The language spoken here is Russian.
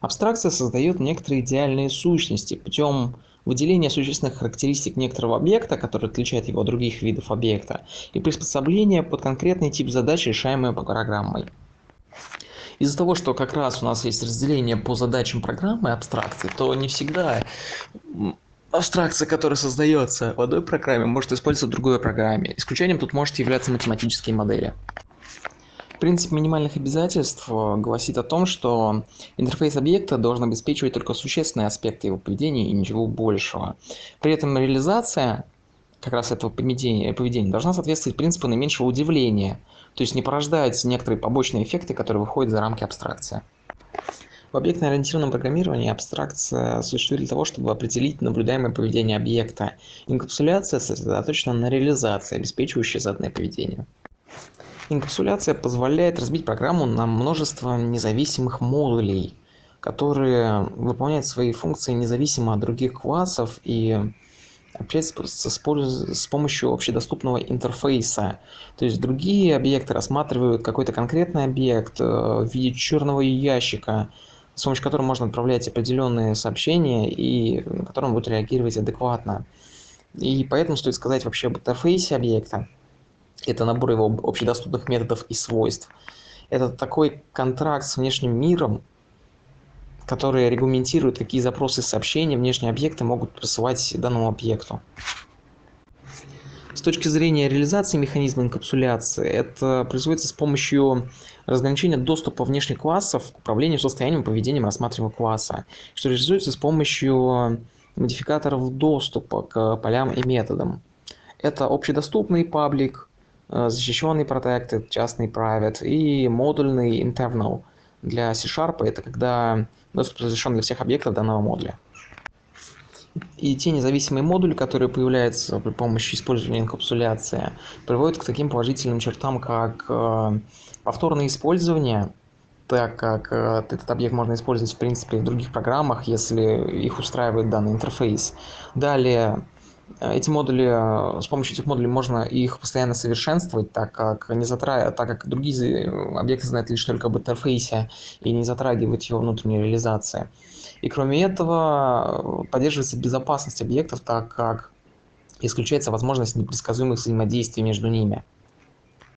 Абстракция создает некоторые идеальные сущности путем выделения существенных характеристик некоторого объекта, который отличает его от других видов объекта, и приспособления под конкретный тип задач, решаемые программой. Из-за того, что как раз у нас есть разделение по задачам программы абстракции, то не всегда абстракция, которая создается в одной программе, может использоваться в другой программе. Исключением тут может являться математические модели. Принцип минимальных обязательств э, гласит о том, что интерфейс объекта должен обеспечивать только существенные аспекты его поведения и ничего большего. При этом реализация как раз этого поведения, поведения должна соответствовать принципу наименьшего удивления, то есть не порождать некоторые побочные эффекты, которые выходят за рамки абстракции. В объектно-ориентированном программировании абстракция существует для того, чтобы определить наблюдаемое поведение объекта. Инкапсуляция сосредоточена на реализации, обеспечивающей заданное поведение. Инкапсуляция позволяет разбить программу на множество независимых модулей, которые выполняют свои функции независимо от других классов и общаются с помощью общедоступного интерфейса. То есть другие объекты рассматривают какой-то конкретный объект э, в виде черного ящика, с помощью которого можно отправлять определенные сообщения и на которые он будет реагировать адекватно. И поэтому стоит сказать вообще об интерфейсе объекта это набор его общедоступных методов и свойств. Это такой контракт с внешним миром, который регламентирует, какие запросы сообщения внешние объекты могут присылать данному объекту. С точки зрения реализации механизма инкапсуляции, это производится с помощью разграничения доступа внешних классов к управлению состоянием и поведением рассматриваемого класса, что реализуется с помощью модификаторов доступа к полям и методам. Это общедоступный паблик, защищенный protected, частный private и модульный internal. Для C-Sharp это когда доступ разрешен для всех объектов данного модуля. И те независимые модули, которые появляются при помощи использования инкапсуляции, приводят к таким положительным чертам, как э, повторное использование, так как э, этот объект можно использовать в принципе в других программах, если их устраивает данный интерфейс. Далее эти модули, э, с помощью этих модулей можно их постоянно совершенствовать, так как, не затра... так как другие объекты знают лишь только об интерфейсе и не затрагивают его внутренней реализации. И кроме этого э, поддерживается безопасность объектов, так как исключается возможность непредсказуемых взаимодействий между ними.